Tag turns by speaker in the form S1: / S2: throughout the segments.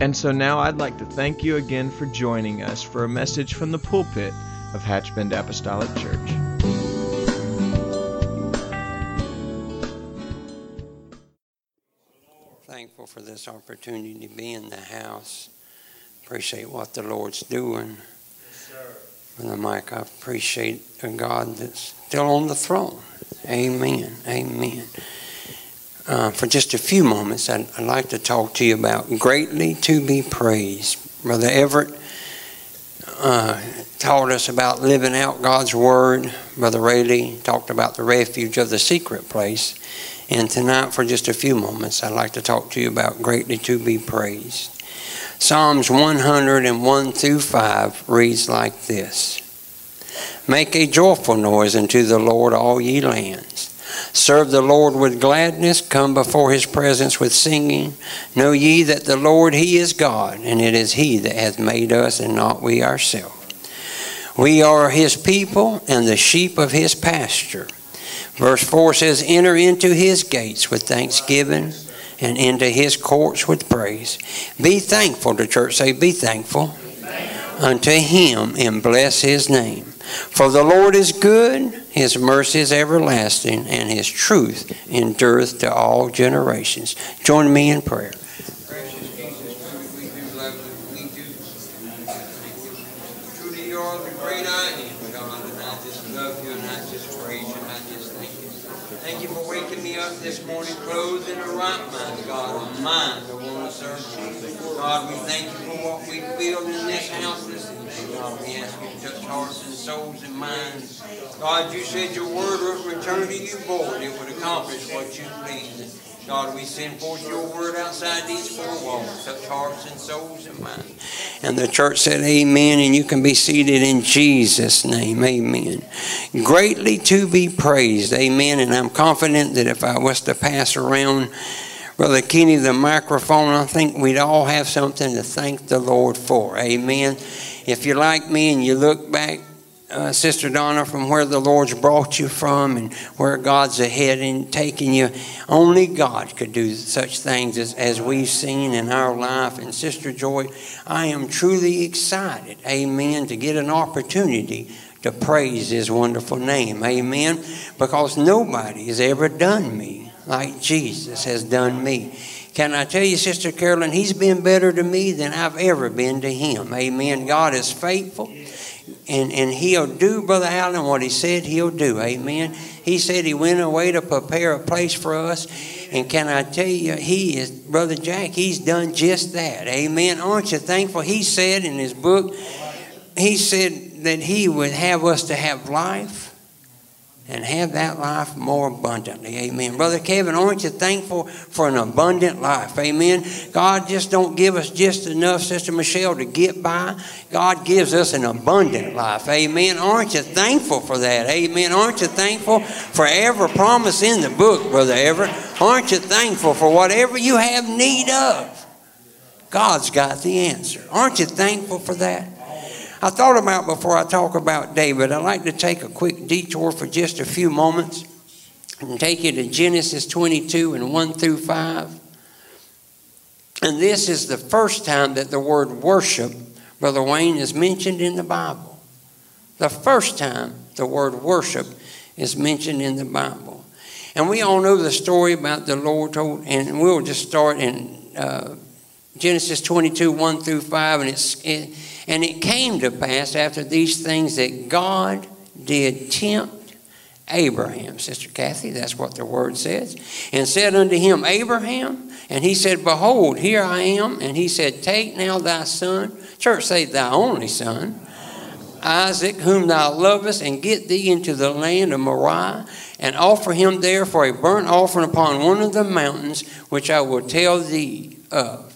S1: And so now I'd like to thank you again for joining us for a message from the pulpit of Hatchbend Apostolic Church.
S2: Thankful for this opportunity to be in the house. Appreciate what the Lord's doing. Brother Mike, I appreciate a God that's still on the throne. Amen. Amen. Uh, for just a few moments, I'd, I'd, like to talk to you about greatly to be praised. Brother Everett uh, taught us about living out God's Word. Brother Rayleigh talked about the refuge of the secret place. And tonight, for just a few moments, I'd like to talk to you about greatly to be praised. Psalms 101 through 5 reads like this Make a joyful noise unto the Lord, all ye lands. Serve the Lord with gladness, come before his presence with singing. Know ye that the Lord, he is God, and it is he that hath made us, and not we ourselves. We are his people and the sheep of his pasture. Verse 4 says, Enter into his gates with thanksgiving and into his courts with praise. Be thankful, the church say, Be thankful unto him and bless his name. For the Lord is good, his mercy is everlasting, and his truth endureth to all generations. Join me in prayer. This morning, clothed in a right mind, God, a mind want to serve. God, we what we build in this house this we ask you to touch hearts and souls and minds. God, you said your word would return to you void. It would accomplish what you please. God, we send forth your word outside these four walls, touch hearts and souls and minds. And the church said, Amen. And you can be seated in Jesus' name. Amen. Greatly to be praised. Amen. And I'm confident that if I was to pass around Brother Kenny the microphone, I think we'd all have something to thank the Lord for. Amen. If you're like me and you look back uh, Sister Donna, from where the Lord's brought you from and where God's ahead and taking you. Only God could do such things as, as we've seen in our life. And Sister Joy, I am truly excited, amen, to get an opportunity to praise His wonderful name, amen, because nobody has ever done me like Jesus has done me. Can I tell you, Sister Carolyn, He's been better to me than I've ever been to Him. Amen. God is faithful and, and he'll do, Brother Allen, what he said he'll do. Amen. He said he went away to prepare a place for us. And can I tell you, he is, Brother Jack, he's done just that. Amen. Aren't you thankful? He said in his book, he said that he would have us to have life and have that life more abundantly. Amen. Brother Kevin, aren't you thankful for an abundant life? Amen. God just don't give us just enough, Sister Michelle, to get by. God gives us an abundant life. Amen. Aren't you thankful for that? Amen. Aren't you thankful for every promise in the book, Brother Everett? Aren't you thankful for whatever you have need of? God's got the answer. Aren't you thankful for that? I thought about before I talk about David, I'd like to take a quick detour for just a few moments and take you to Genesis 22 and 1 through 5. And this is the first time that the word worship, Brother Wayne, is mentioned in the Bible. The first time the word worship is mentioned in the Bible. And we all know the story about the Lord told, and we'll just start in uh, Genesis 22, 1 through 5, and it's. It, and it came to pass after these things that God did tempt Abraham, Sister Kathy, that's what the word says, and said unto him, Abraham, and he said, Behold, here I am. And he said, Take now thy son, church say, thy only son, Isaac, whom thou lovest, and get thee into the land of Moriah, and offer him there for a burnt offering upon one of the mountains which I will tell thee of.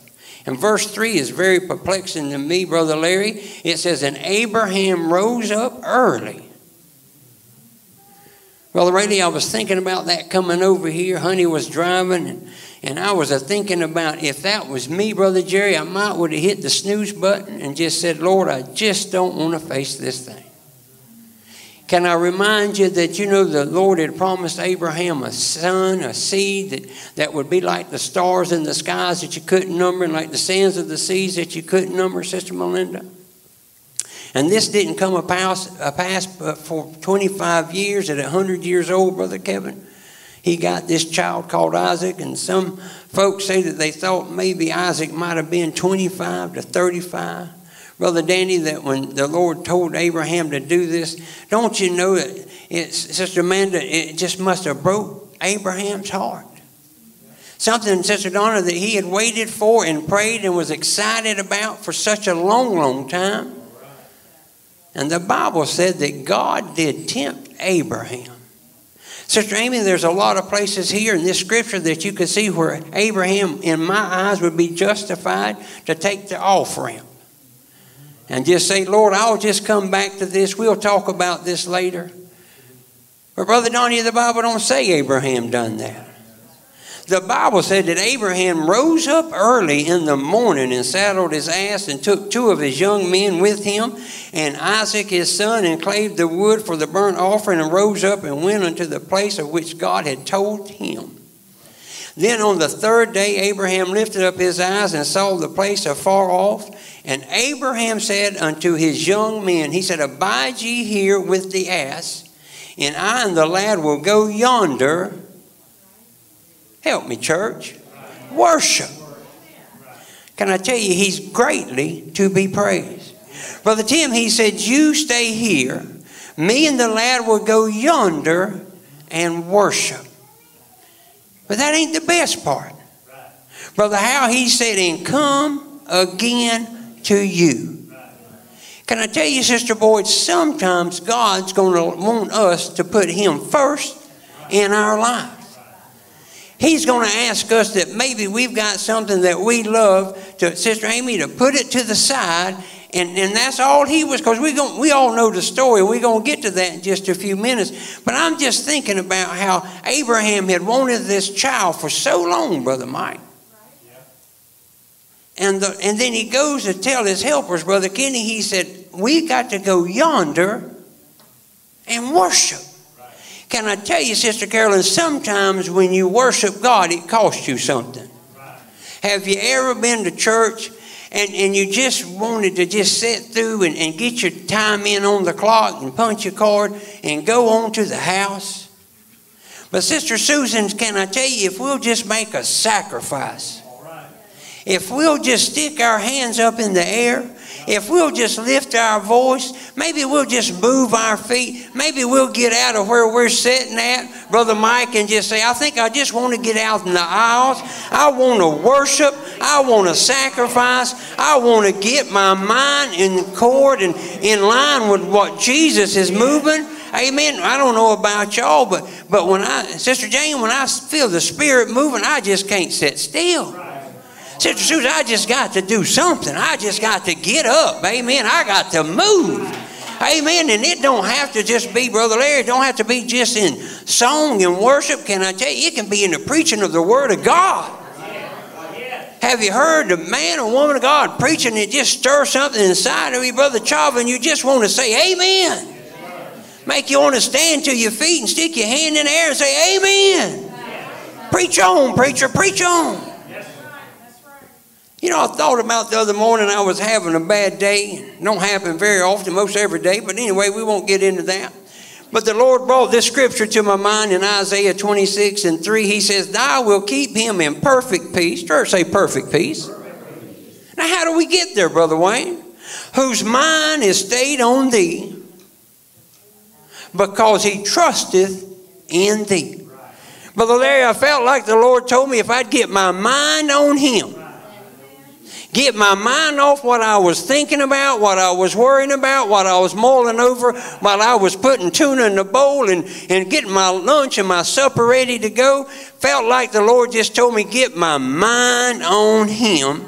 S2: And verse 3 is very perplexing to me, Brother Larry. It says, And Abraham rose up early. Brother Rayleigh, I was thinking about that coming over here. Honey was driving, and, and I was a thinking about if that was me, Brother Jerry, I might would have hit the snooze button and just said, Lord, I just don't want to face this thing. Can I remind you that you know the Lord had promised Abraham a son, a seed that, that would be like the stars in the skies that you couldn't number, and like the sands of the seas that you couldn't number, Sister Melinda? And this didn't come a pass, a pass for 25 years. At 100 years old, Brother Kevin, he got this child called Isaac. And some folks say that they thought maybe Isaac might have been 25 to 35. Brother Danny, that when the Lord told Abraham to do this, don't you know that it's, Sister Amanda, it just must have broke Abraham's heart. Something, Sister Donna, that he had waited for and prayed and was excited about for such a long, long time. And the Bible said that God did tempt Abraham. Sister Amy, there's a lot of places here in this scripture that you can see where Abraham, in my eyes, would be justified to take the offering and just say, Lord, I'll just come back to this. We'll talk about this later. But Brother Donnie, the Bible don't say Abraham done that. The Bible said that Abraham rose up early in the morning and saddled his ass and took two of his young men with him and Isaac his son and clave the wood for the burnt offering and rose up and went unto the place of which God had told him. Then on the third day, Abraham lifted up his eyes and saw the place afar off. And Abraham said unto his young men, He said, Abide ye here with the ass, and I and the lad will go yonder. Help me, church. Worship. Can I tell you, he's greatly to be praised. Brother Tim, he said, You stay here. Me and the lad will go yonder and worship. But that ain't the best part. Brother How he said, and come again to you. Can I tell you, Sister Boyd, sometimes God's going to want us to put Him first in our lives. He's going to ask us that maybe we've got something that we love to, Sister Amy, to put it to the side and, and that's all he was, because we, we all know the story. We're going to get to that in just a few minutes. But I'm just thinking about how Abraham had wanted this child for so long, Brother Mike. And, the, and then he goes to tell his helpers, Brother Kenny, he said, We got to go yonder and worship. Right. Can I tell you, Sister Carolyn, sometimes when you worship God, it costs you something. Right. Have you ever been to church and, and you just wanted to just sit through and, and get your time in on the clock and punch your card and go on to the house. But Sister Susan, can I tell you, if we'll just make a sacrifice, if we'll just stick our hands up in the air if we'll just lift our voice, maybe we'll just move our feet, maybe we'll get out of where we're sitting at, Brother Mike, and just say, I think I just want to get out in the aisles. I want to worship. I want to sacrifice. I want to get my mind in accord and in line with what Jesus is moving. Amen. I don't know about y'all, but but when I, Sister Jane, when I feel the Spirit moving, I just can't sit still. Sister Susan, I just got to do something. I just got to get up. Amen. I got to move. Amen. And it don't have to just be, Brother Larry, it don't have to be just in song and worship. Can I tell you, it can be in the preaching of the Word of God. Have you heard the man or woman of God preaching it just stir something inside of you, Brother Chauvin? You just want to say, Amen. Make you want to stand to your feet and stick your hand in the air and say, Amen. Preach on, preacher, preach on. You know, I thought about the other morning I was having a bad day. Don't happen very often, most every day, but anyway, we won't get into that. But the Lord brought this scripture to my mind in Isaiah 26 and 3. He says, Thou will keep him in perfect peace. Church, say perfect peace. Now, how do we get there, Brother Wayne? Whose mind is stayed on thee because he trusteth in thee. Brother Larry, I felt like the Lord told me if I'd get my mind on him, get my mind off what I was thinking about, what I was worrying about, what I was mulling over while I was putting tuna in the bowl and, and getting my lunch and my supper ready to go. Felt like the Lord just told me, get my mind on Him.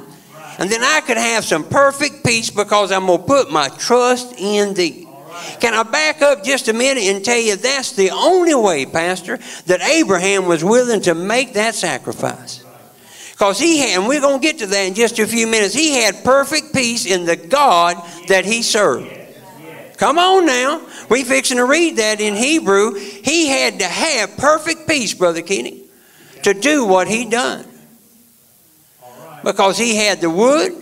S2: And then I could have some perfect peace because I'm going to put my trust in thee. Can I back up just a minute and tell you that's the only way, Pastor, that Abraham was willing to make that sacrifice? Because he had, and we're going to get to that in just a few minutes, he had perfect peace in the God that he served. Come on now. We fixing to read that in Hebrew. He had to have perfect peace, Brother Kenny, to do what he done. Because he had the wood.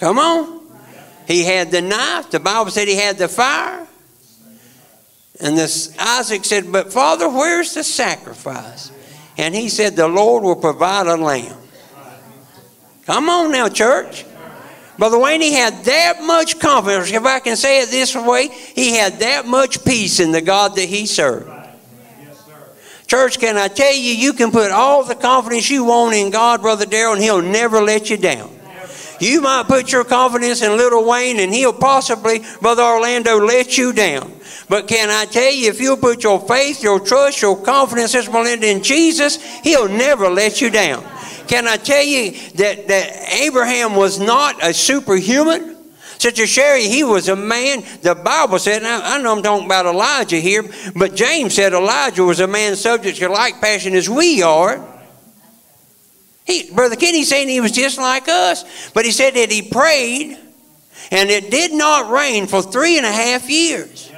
S2: Come on. He had the knife. The Bible said he had the fire. And this Isaac said, But Father, where's the sacrifice? And he said, The Lord will provide a lamb. Come on now, church. Brother Wayne, he had that much confidence. If I can say it this way, he had that much peace in the God that he served. Church, can I tell you, you can put all the confidence you want in God, Brother Darrell, and He'll never let you down. You might put your confidence in little Wayne, and he'll possibly, Brother Orlando, let you down. But can I tell you, if you'll put your faith, your trust, your confidence, Sister Melinda, in Jesus, he'll never let you down. Can I tell you that, that Abraham was not a superhuman? Sister Sherry, he was a man, the Bible said, I, I know I'm talking about Elijah here, but James said Elijah was a man subject to like passion as we are. He, Brother Kenny saying he was just like us, but he said that he prayed and it did not rain for three and a half years.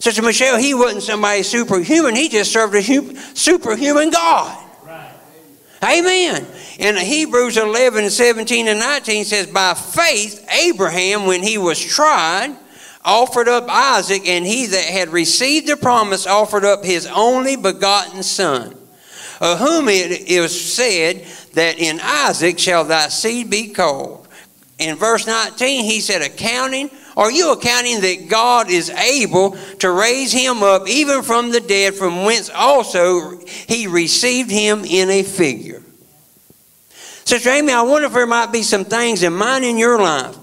S2: Sister Michelle, he wasn't somebody superhuman, he just served a superhuman God. Amen. In Hebrews 11, 17, and 19 says, By faith, Abraham, when he was tried, offered up Isaac, and he that had received the promise offered up his only begotten son, of whom it is said that in Isaac shall thy seed be called. In verse 19, he said, Accounting, are you accounting that God is able to raise him up even from the dead, from whence also he received him in a figure? Sister Amy, I wonder if there might be some things in mine in your life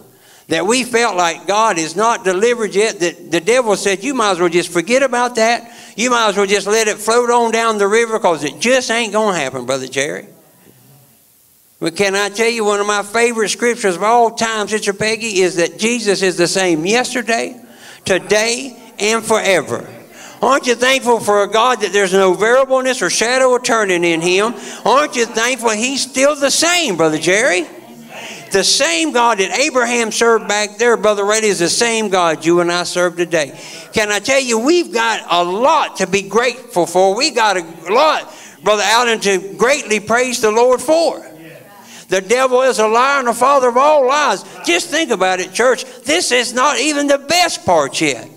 S2: that we felt like God is not delivered yet, that the devil said, you might as well just forget about that. You might as well just let it float on down the river because it just ain't going to happen, Brother Jerry. But can I tell you one of my favorite scriptures of all time, Sister Peggy, is that Jesus is the same yesterday, today, and forever. Aren't you thankful for a God that there's no variableness or shadow of turning in Him? Aren't you thankful He's still the same, Brother Jerry? The same God that Abraham served back there, Brother Reddy, is the same God you and I serve today. Can I tell you, we've got a lot to be grateful for. We got a lot, Brother Allen, to greatly praise the Lord for. The devil is a liar and the father of all lies. Just think about it, church. This is not even the best part yet.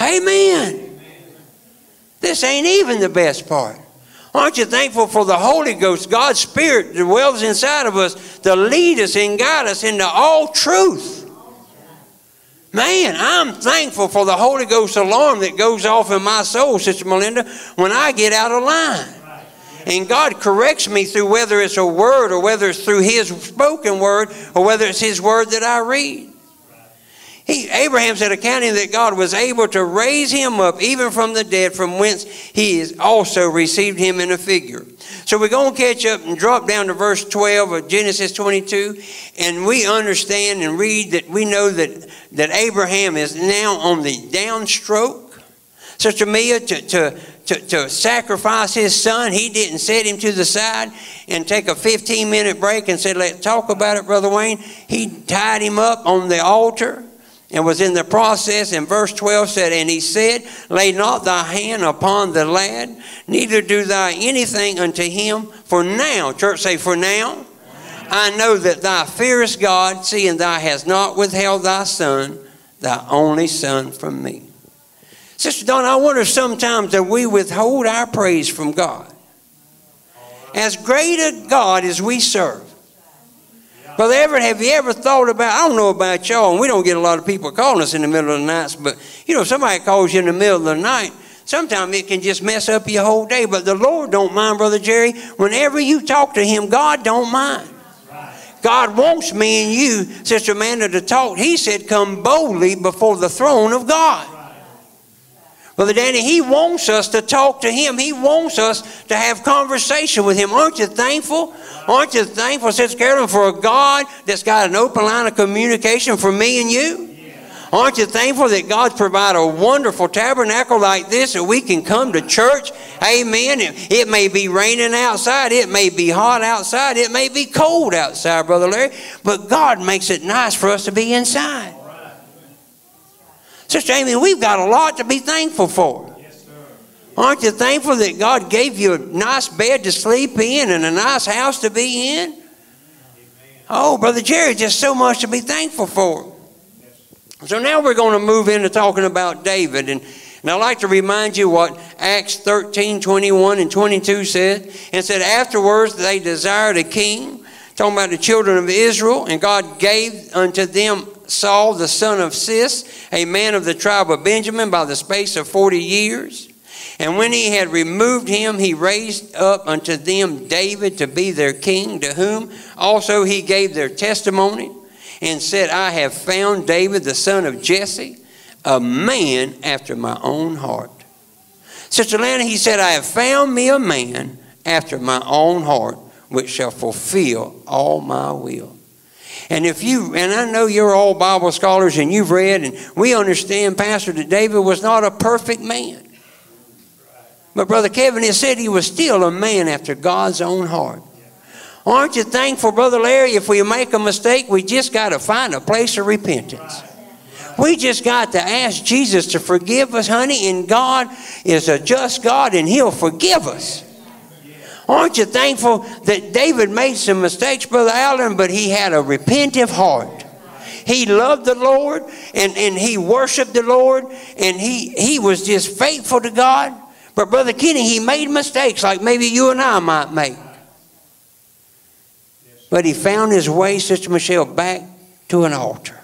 S2: Amen. This ain't even the best part. Aren't you thankful for the Holy Ghost, God's Spirit dwells inside of us to lead us and guide us into all truth? Man, I'm thankful for the Holy Ghost alarm that goes off in my soul, Sister Melinda, when I get out of line. And God corrects me through whether it's a word or whether it's through His spoken word or whether it's His word that I read. He, Abraham said, accounting that God was able to raise him up even from the dead, from whence he has also received him in a figure. So we're going to catch up and drop down to verse 12 of Genesis 22, and we understand and read that we know that, that Abraham is now on the downstroke. Sister Mia, uh, to, to, to, to sacrifice his son, he didn't set him to the side and take a 15 minute break and said, Let's talk about it, Brother Wayne. He tied him up on the altar and was in the process. And verse 12 said, And he said, Lay not thy hand upon the lad, neither do thou anything unto him. For now, church say, For now, I know that thou fearest God, seeing thou hast not withheld thy son, thy only son, from me. Sister Don, I wonder sometimes that we withhold our praise from God. As great a God as we serve, Brother Everett, have you ever thought about, I don't know about y'all, and we don't get a lot of people calling us in the middle of the night, but you know, if somebody calls you in the middle of the night, sometimes it can just mess up your whole day. But the Lord don't mind, Brother Jerry. Whenever you talk to him, God don't mind. God wants me and you, Sister Amanda, to talk. He said, come boldly before the throne of God. Brother Danny, he wants us to talk to him. He wants us to have conversation with him. Aren't you thankful? Aren't you thankful, Sister Carolyn, for a God that's got an open line of communication for me and you? Aren't you thankful that God's provided a wonderful tabernacle like this that we can come to church? Amen. It may be raining outside. It may be hot outside. It may be cold outside, Brother Larry. But God makes it nice for us to be inside. Sister Amy, we've got a lot to be thankful for. Aren't you thankful that God gave you a nice bed to sleep in and a nice house to be in? Oh, Brother Jerry, just so much to be thankful for. So now we're going to move into talking about David. And, and I'd like to remind you what Acts 13, 21 and 22 said. And said, Afterwards they desired a king, talking about the children of Israel, and God gave unto them Saul the son of Cis, a man of the tribe of Benjamin, by the space of 40 years. And when he had removed him, he raised up unto them David to be their king, to whom also he gave their testimony and said, I have found David, the son of Jesse, a man after my own heart. Sister Lana, he said, I have found me a man after my own heart, which shall fulfill all my will. And if you, and I know you're all Bible scholars and you've read, and we understand, Pastor, that David was not a perfect man. But Brother Kevin has said he was still a man after God's own heart. Aren't you thankful, Brother Larry? If we make a mistake, we just got to find a place of repentance. We just got to ask Jesus to forgive us, honey, and God is a just God and He'll forgive us. Aren't you thankful that David made some mistakes, Brother Allen, but he had a repentive heart. He loved the Lord and, and he worshiped the Lord and he, he was just faithful to God. But Brother Kenny, he made mistakes like maybe you and I might make. But he found his way, Sister Michelle, back to an altar.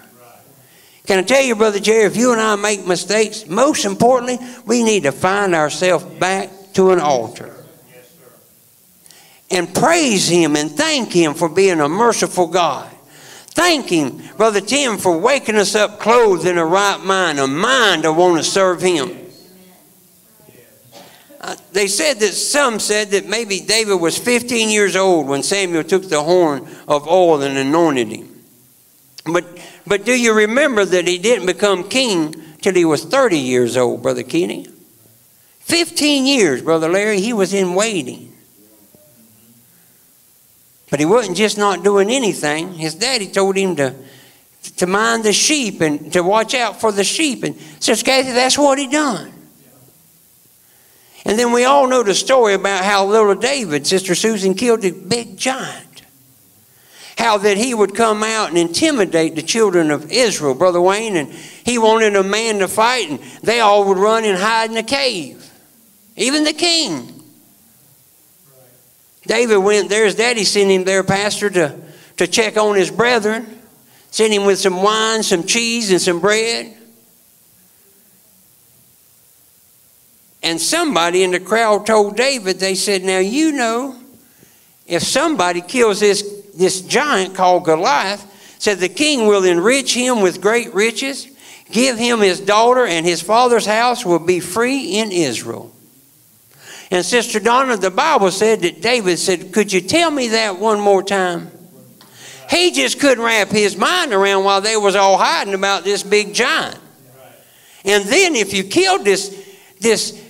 S2: Can I tell you, Brother Jerry, if you and I make mistakes, most importantly, we need to find ourselves back to an altar. And praise Him and thank Him for being a merciful God. Thank Him, Brother Tim, for waking us up clothed in a right mind, a mind to want to serve Him. Uh, they said that some said that maybe David was 15 years old when Samuel took the horn of oil and anointed him. But, but do you remember that he didn't become king till he was 30 years old, Brother Kenny? 15 years, Brother Larry, he was in waiting. But he wasn't just not doing anything. His daddy told him to, to mind the sheep and to watch out for the sheep. And Sister Kathy, that's what he done. And then we all know the story about how little David, Sister Susan, killed a big giant. How that he would come out and intimidate the children of Israel, Brother Wayne, and he wanted a man to fight, and they all would run and hide in a cave. Even the king. David went there, his daddy sent him there, Pastor, to, to check on his brethren. Sent him with some wine, some cheese, and some bread. And somebody in the crowd told David, they said, Now you know, if somebody kills this, this giant called Goliath, said the king will enrich him with great riches, give him his daughter, and his father's house will be free in Israel. And Sister Donna, the Bible said that David said, Could you tell me that one more time? He just couldn't wrap his mind around while they was all hiding about this big giant. And then if you killed this, this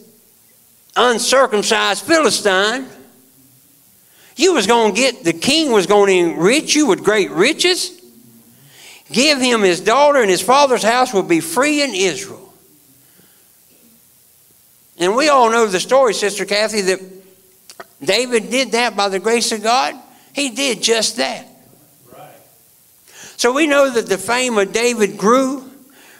S2: uncircumcised Philistine, you was going to get, the king was going to enrich you with great riches. Give him his daughter, and his father's house will be free in Israel. And we all know the story, Sister Kathy, that David did that by the grace of God. He did just that. Right. So we know that the fame of David grew.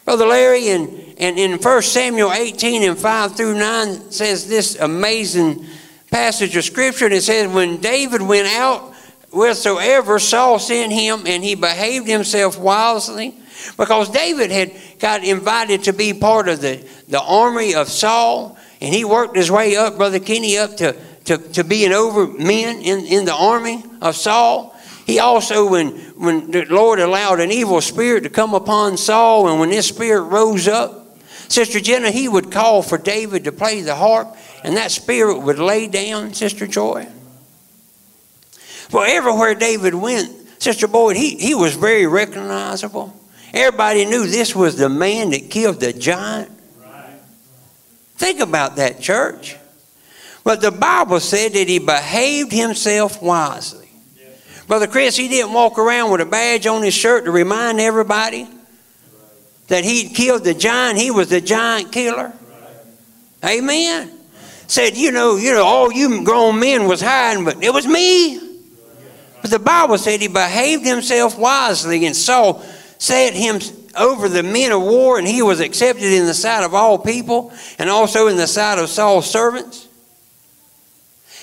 S2: Brother Larry, and and in 1 Samuel 18 and 5 through 9 says this amazing passage of scripture. And it says, When David went out wheresoever Saul sent him, and he behaved himself wisely, because David had got invited to be part of the, the army of Saul, and he worked his way up, Brother Kenny, up to, to, to being over men in, in the army of Saul. He also, when, when the Lord allowed an evil spirit to come upon Saul, and when this spirit rose up, Sister Jenna, he would call for David to play the harp, and that spirit would lay down, Sister Joy. Well, everywhere David went, Sister Boyd, he, he was very recognizable. Everybody knew this was the man that killed the giant. Think about that, church. But the Bible said that he behaved himself wisely. Brother Chris, he didn't walk around with a badge on his shirt to remind everybody that he'd killed the giant. He was the giant killer. Amen. Said, you know, you know, all you grown men was hiding, but it was me. But the Bible said he behaved himself wisely, and Saul set him over the men of war, and he was accepted in the sight of all people, and also in the sight of Saul's servants.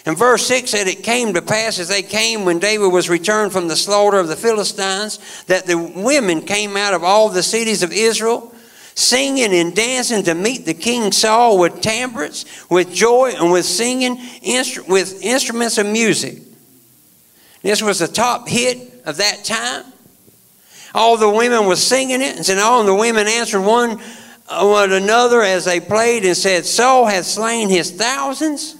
S2: And verse 6 said, It came to pass as they came when David was returned from the slaughter of the Philistines, that the women came out of all the cities of Israel, singing and dancing to meet the king Saul with tambourines, with joy, and with singing, with instruments of music. This was the top hit of that time. All the women were singing it, and said, all the women answered one, uh, one another as they played and said, Saul hath slain his thousands,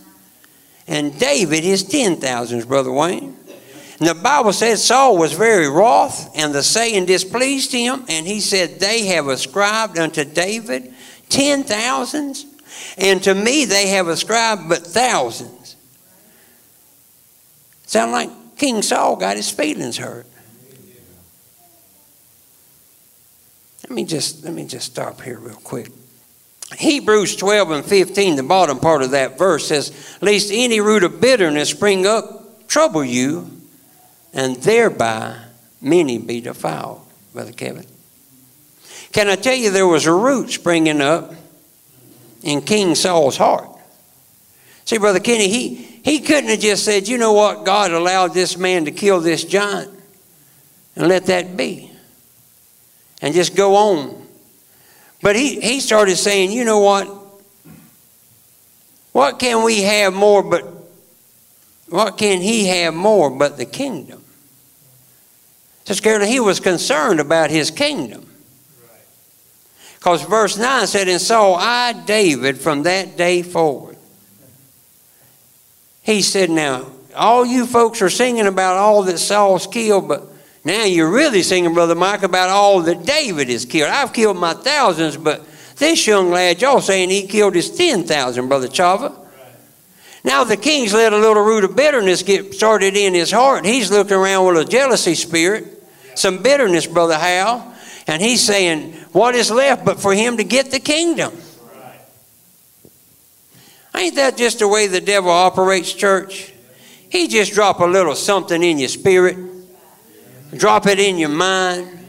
S2: and David his ten thousands, Brother Wayne. And the Bible says Saul was very wroth, and the saying displeased him, and he said, They have ascribed unto David ten thousands, and to me they have ascribed but thousands. Sound like King Saul got his feelings hurt. Let me just let me just stop here real quick. Hebrews 12 and 15, the bottom part of that verse says, Lest any root of bitterness spring up, trouble you, and thereby many be defiled. Brother Kevin. Can I tell you there was a root springing up in King Saul's heart? See, Brother Kenny, he, he couldn't have just said, you know what, God allowed this man to kill this giant and let that be and just go on. But he, he started saying, you know what? What can we have more but what can he have more but the kingdom? So Carolyn, he was concerned about his kingdom. Because verse 9 said, And Saul eyed, David, from that day forward, he said, Now, all you folks are singing about all that Saul's killed, but now you're really singing, Brother Mike, about all that David has killed. I've killed my thousands, but this young lad, y'all saying he killed his 10,000, Brother Chava. Now the king's let a little root of bitterness get started in his heart. He's looking around with a jealousy spirit, some bitterness, Brother Hal, and he's saying, What is left but for him to get the kingdom? Ain't that just the way the devil operates, church? He just drop a little something in your spirit, drop it in your mind.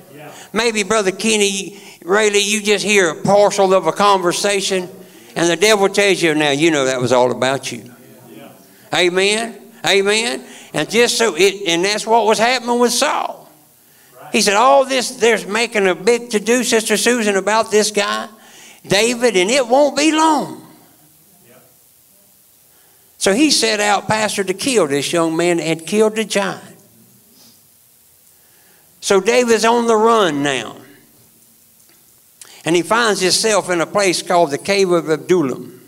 S2: Maybe, Brother Kenny, Rayleigh, you just hear a parcel of a conversation, and the devil tells you, now, you know that was all about you. Amen? Amen? And just so it, and that's what was happening with Saul. He said, all this, there's making a big to do, Sister Susan, about this guy, David, and it won't be long so he set out, Pastor, to kill this young man had killed the giant. So David's on the run now. And he finds himself in a place called the Cave of Adullam.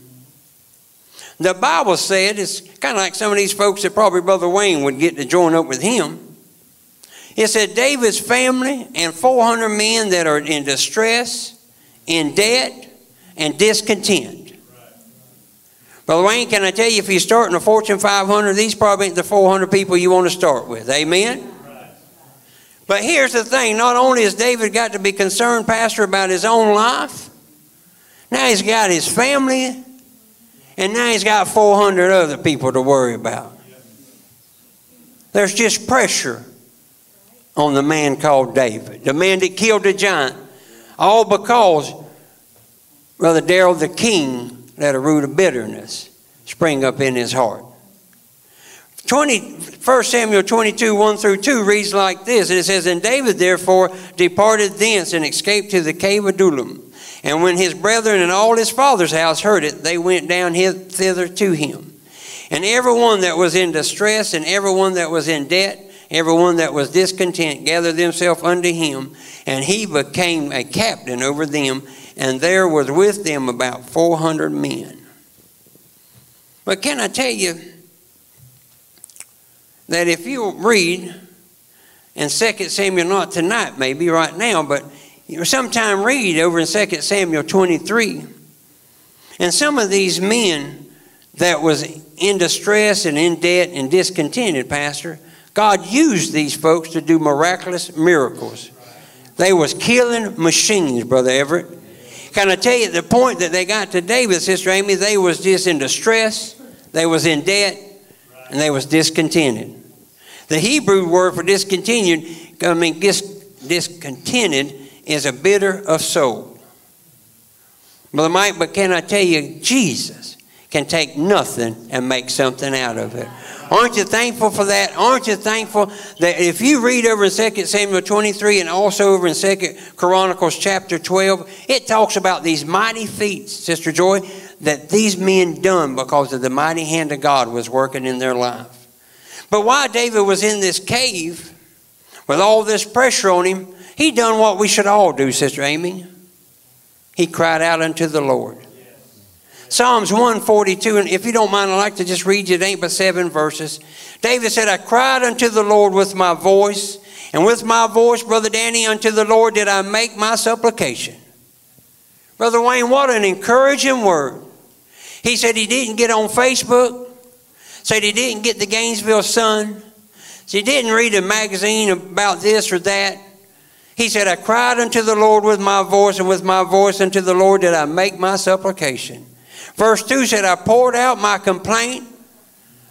S2: The Bible said, it's kind of like some of these folks that probably Brother Wayne would get to join up with him. It said David's family and 400 men that are in distress, in debt, and discontent. Brother Wayne, can I tell you, if you're starting a Fortune 500, these probably ain't the 400 people you want to start with. Amen? But here's the thing not only has David got to be concerned, Pastor, about his own life, now he's got his family, and now he's got 400 other people to worry about. There's just pressure on the man called David, the man that killed the giant, all because Brother Daryl the king let a root of bitterness spring up in his heart. 20, 1 Samuel 22, 1 through 2 reads like this. And It says, And David therefore departed thence and escaped to the cave of Adullam. And when his brethren and all his father's house heard it, they went down thither to him. And everyone that was in distress, and everyone that was in debt, everyone that was discontent, gathered themselves unto him, and he became a captain over them and there was with them about 400 men. But can I tell you that if you read in 2 Samuel, not tonight, maybe right now, but sometime read over in 2 Samuel 23, and some of these men that was in distress and in debt and discontented, Pastor, God used these folks to do miraculous miracles. They was killing machines, Brother Everett. Can I tell you the point that they got to David, Sister Amy? They was just in distress, they was in debt, and they was discontented. The Hebrew word for discontinued, I mean dis, discontented, is a bitter of soul. Brother Mike, but can I tell you, Jesus can take nothing and make something out of it. Aren't you thankful for that? Aren't you thankful that if you read over in 2 Samuel 23 and also over in 2 Chronicles chapter 12, it talks about these mighty feats, Sister Joy, that these men done because of the mighty hand of God was working in their life. But while David was in this cave with all this pressure on him, he done what we should all do, Sister Amy. He cried out unto the Lord. Psalms 142, and if you don't mind, I'd like to just read you, it ain't but seven verses. David said, I cried unto the Lord with my voice, and with my voice, Brother Danny, unto the Lord did I make my supplication. Brother Wayne, what an encouraging word. He said he didn't get on Facebook, said he didn't get the Gainesville Sun, said he didn't read a magazine about this or that. He said, I cried unto the Lord with my voice, and with my voice unto the Lord did I make my supplication. Verse 2 said, I poured out my complaint.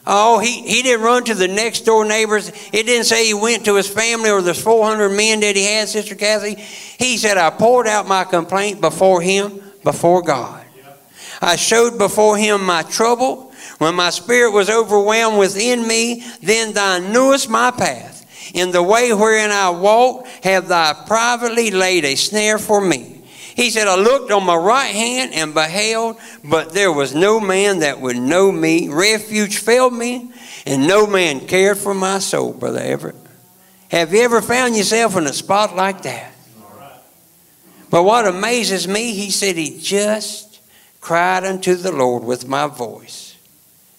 S2: Oh, he, he didn't run to the next door neighbors. It didn't say he went to his family or the 400 men that he had, Sister Kathy. He said, I poured out my complaint before him, before God. I showed before him my trouble. When my spirit was overwhelmed within me, then thou knewest my path. In the way wherein I walked, have thou privately laid a snare for me. He said, I looked on my right hand and beheld, but there was no man that would know me. Refuge failed me, and no man cared for my soul, Brother Everett. Have you ever found yourself in a spot like that? But what amazes me, he said he just cried unto the Lord with my voice,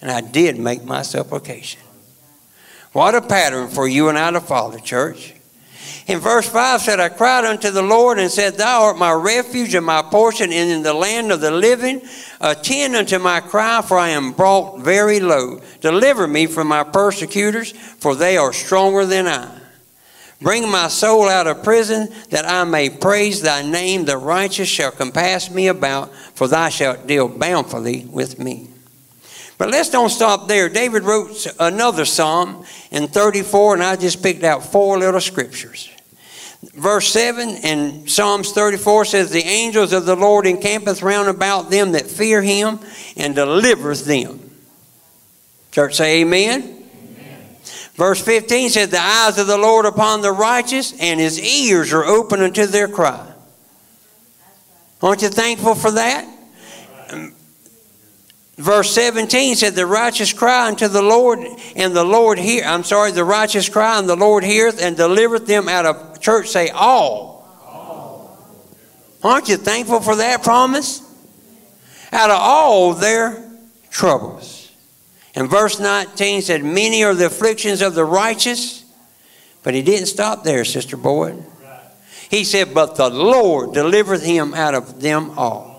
S2: and I did make my supplication. What a pattern for you and I to follow, church. In verse 5 said, I cried unto the Lord and said, Thou art my refuge and my portion and in the land of the living. Attend unto my cry, for I am brought very low. Deliver me from my persecutors, for they are stronger than I. Bring my soul out of prison, that I may praise thy name. The righteous shall compass me about, for thou shalt deal bountifully with me. But let's don't stop there. David wrote another psalm in 34, and I just picked out four little scriptures. Verse 7 in Psalms 34 says, The angels of the Lord encampeth round about them that fear him and delivereth them. Church say amen. amen. Verse 15 says, The eyes of the Lord upon the righteous, and his ears are open unto their cry. Aren't you thankful for that? Verse 17 said, The righteous cry unto the Lord, and the Lord hear. I'm sorry, the righteous cry, and the Lord heareth and delivereth them out of church. Say all. Aren't you thankful for that promise? Out of all their troubles. And verse 19 said, Many are the afflictions of the righteous. But he didn't stop there, Sister Boyd. He said, But the Lord delivereth him out of them all.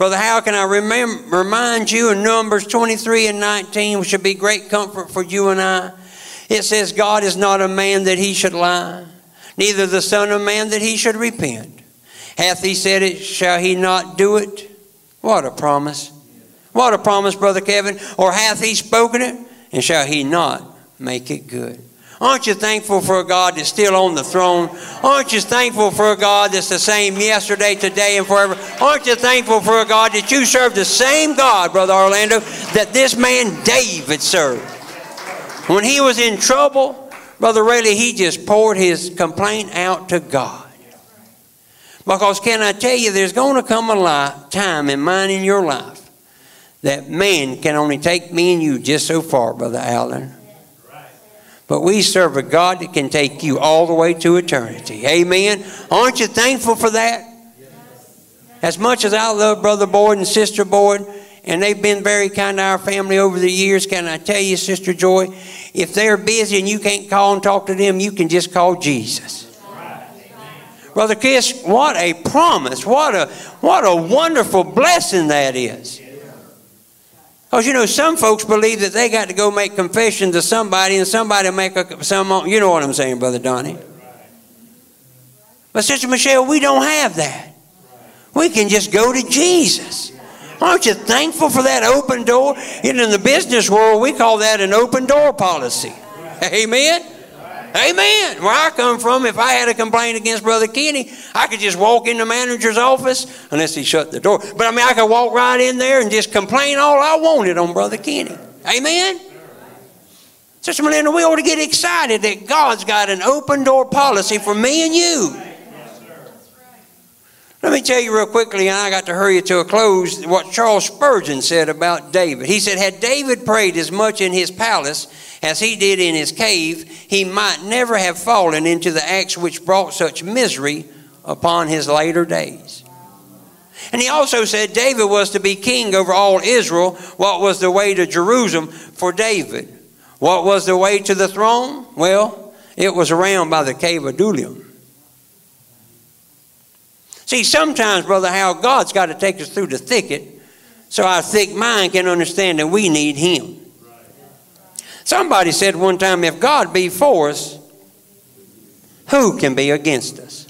S2: Brother, how can I remember, remind you in Numbers 23 and 19, which should be great comfort for you and I? It says, God is not a man that he should lie, neither the Son of Man that he should repent. Hath he said it, shall he not do it? What a promise. What a promise, Brother Kevin. Or hath he spoken it, and shall he not make it good? Aren't you thankful for a God that's still on the throne? Aren't you thankful for a God that's the same yesterday, today, and forever? Aren't you thankful for a God that you serve the same God, Brother Orlando, that this man David served? When he was in trouble, Brother Rayleigh, he just poured his complaint out to God. Because can I tell you, there's going to come a time in mine in your life that man can only take me and you just so far, Brother Allen. But we serve a God that can take you all the way to eternity. Amen. Aren't you thankful for that? As much as I love Brother Boyd and Sister Boyd, and they've been very kind to our family over the years, can I tell you, Sister Joy, if they're busy and you can't call and talk to them, you can just call Jesus. Brother Chris, what a promise. What a, what a wonderful blessing that is. Because you know, some folks believe that they got to go make confession to somebody and somebody make a, some, you know what I'm saying, Brother Donnie. But Sister Michelle, we don't have that. We can just go to Jesus. Aren't you thankful for that open door? And in the business world, we call that an open door policy. Amen. Amen. Where I come from, if I had a complaint against Brother Kenny, I could just walk in the manager's office, unless he shut the door. But I mean, I could walk right in there and just complain all I wanted on Brother Kenny. Amen. Sister Melinda, we ought to get excited that God's got an open door policy for me and you. Let me tell you real quickly, and I got to hurry to a close, what Charles Spurgeon said about David. He said, Had David prayed as much in his palace as he did in his cave, he might never have fallen into the acts which brought such misery upon his later days. And he also said David was to be king over all Israel. What was the way to Jerusalem for David? What was the way to the throne? Well, it was around by the cave of Adullam. See, sometimes, Brother Hal, God's got to take us through the thicket so our thick mind can understand that we need Him. Somebody said one time, if God be for us, who can be against us?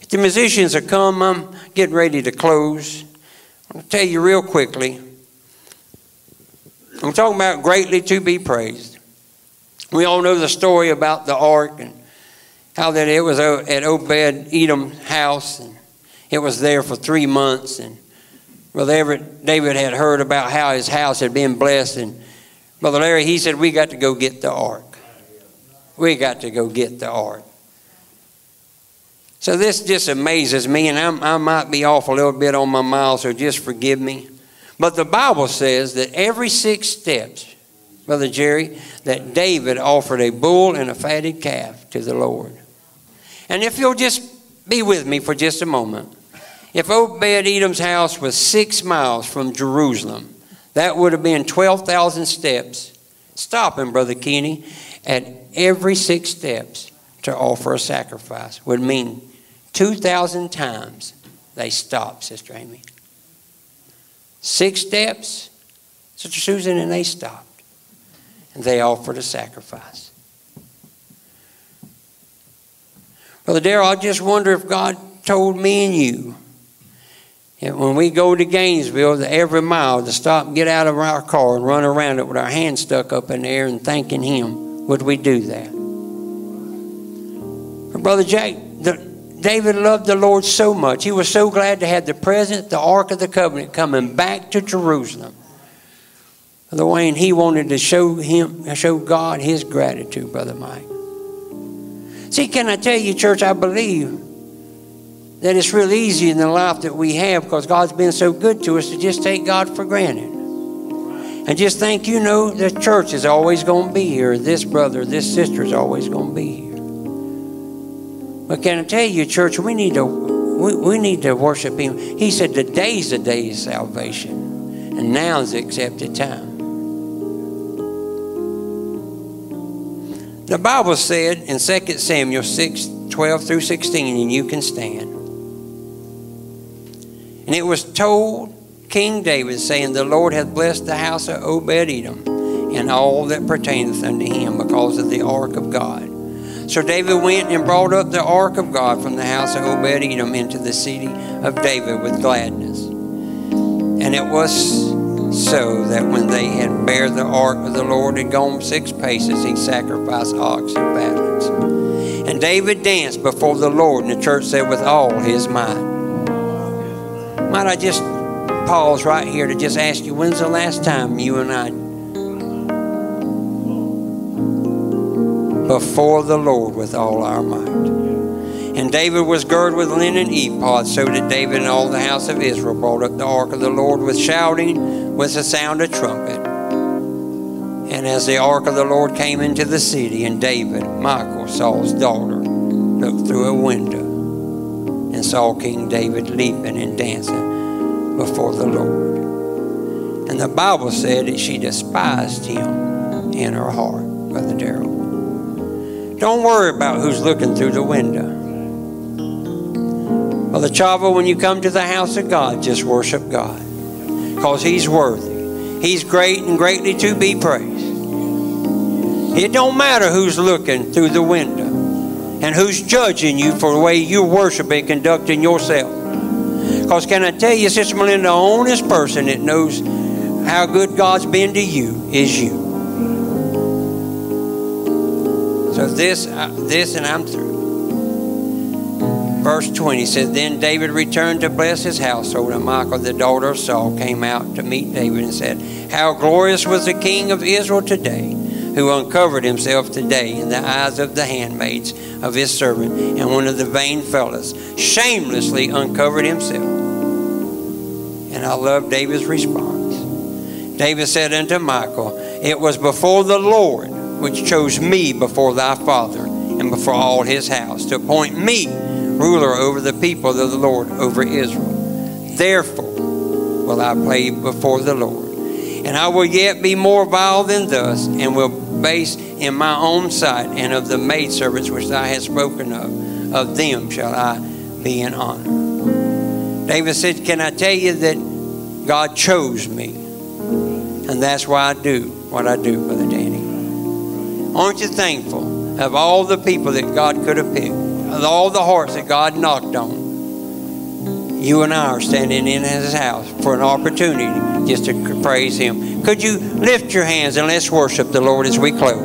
S2: If the musicians are come, I'm getting ready to close. I'll tell you real quickly. I'm talking about greatly to be praised. We all know the story about the ark and how that it was at Obed Edom's house. And it was there for three months, and Brother Everett David had heard about how his house had been blessed, and Brother Larry he said we got to go get the ark. We got to go get the ark. So this just amazes me, and I'm, i might be off a little bit on my mile, so just forgive me. But the Bible says that every six steps, Brother Jerry, that David offered a bull and a fatted calf to the Lord. And if you'll just be with me for just a moment. If Obed Edom's house was six miles from Jerusalem, that would have been 12,000 steps. Stopping, Brother Kenny, at every six steps to offer a sacrifice would mean 2,000 times they stopped, Sister Amy. Six steps, Sister Susan, and they stopped. And they offered a sacrifice. Brother Darrell, I just wonder if God told me and you and when we go to Gainesville, every mile to stop get out of our car and run around it with our hands stuck up in the air and thanking Him, would we do that? Brother Jack, the, David loved the Lord so much. He was so glad to have the present, the Ark of the Covenant, coming back to Jerusalem. The way and he wanted to show him, show God his gratitude, Brother Mike. See, can I tell you, church, I believe that it's real easy in the life that we have because God's been so good to us to just take God for granted. And just think, you know, the church is always going to be here. This brother, this sister is always going to be here. But can I tell you, church, we need to we, we need to worship Him. He said, today's the day of salvation, and now is the accepted time." The Bible said in 2 Samuel 6, 12 through 16, and you can stand. And it was told King David, saying, The Lord hath blessed the house of Obed Edom and all that pertaineth unto him because of the ark of God. So David went and brought up the ark of God from the house of Obed Edom into the city of David with gladness. And it was so that when they had bare the ark of the Lord had gone six paces, he sacrificed ox and fatlings. And David danced before the Lord, and the church said, with all his might. Might I just pause right here to just ask you, when's the last time you and I before the Lord with all our might? And David was girded with linen ephod, so did David and all the house of Israel brought up the ark of the Lord with shouting, with the sound of trumpet. And as the ark of the Lord came into the city, and David, Michal, Saul's daughter, looked through a window and saw King David leaping and dancing before the Lord. And the Bible said that she despised him in her heart, Brother Darrell. Don't worry about who's looking through the window. Brother Chavo, when you come to the house of God, just worship God. Because He's worthy. He's great and greatly to be praised. It don't matter who's looking through the window and who's judging you for the way you worship and conducting yourself. Because can I tell you, Sister Melinda, the honest person that knows how good God's been to you is you. So this, uh, this, and I'm through. Verse 20 says, Then David returned to bless his household, and Michal, the daughter of Saul, came out to meet David and said, How glorious was the king of Israel today, who uncovered himself today in the eyes of the handmaids of his servant, and one of the vain fellows shamelessly uncovered himself. And I love David's response. David said unto Michal, It was before the Lord which chose me before thy father and before all his house to appoint me ruler over the people of the Lord, over Israel. Therefore will I play before the Lord. And I will yet be more vile than thus, and will base in my own sight, and of the maidservants which thou hast spoken of, of them shall I be in honor. David said, Can I tell you that God chose me? And that's why I do what I do, Brother Danny. Aren't you thankful of all the people that God could have picked, of all the hearts that God knocked on? You and I are standing in His house for an opportunity just to praise Him. Could you lift your hands and let's worship the Lord as we close?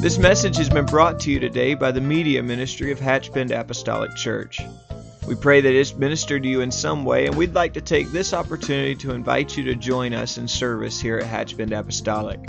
S1: This message has been brought to you today by the Media Ministry of Hatchbend Apostolic Church. We pray that it's ministered to you in some way, and we'd like to take this opportunity to invite you to join us in service here at Hatchbend Apostolic.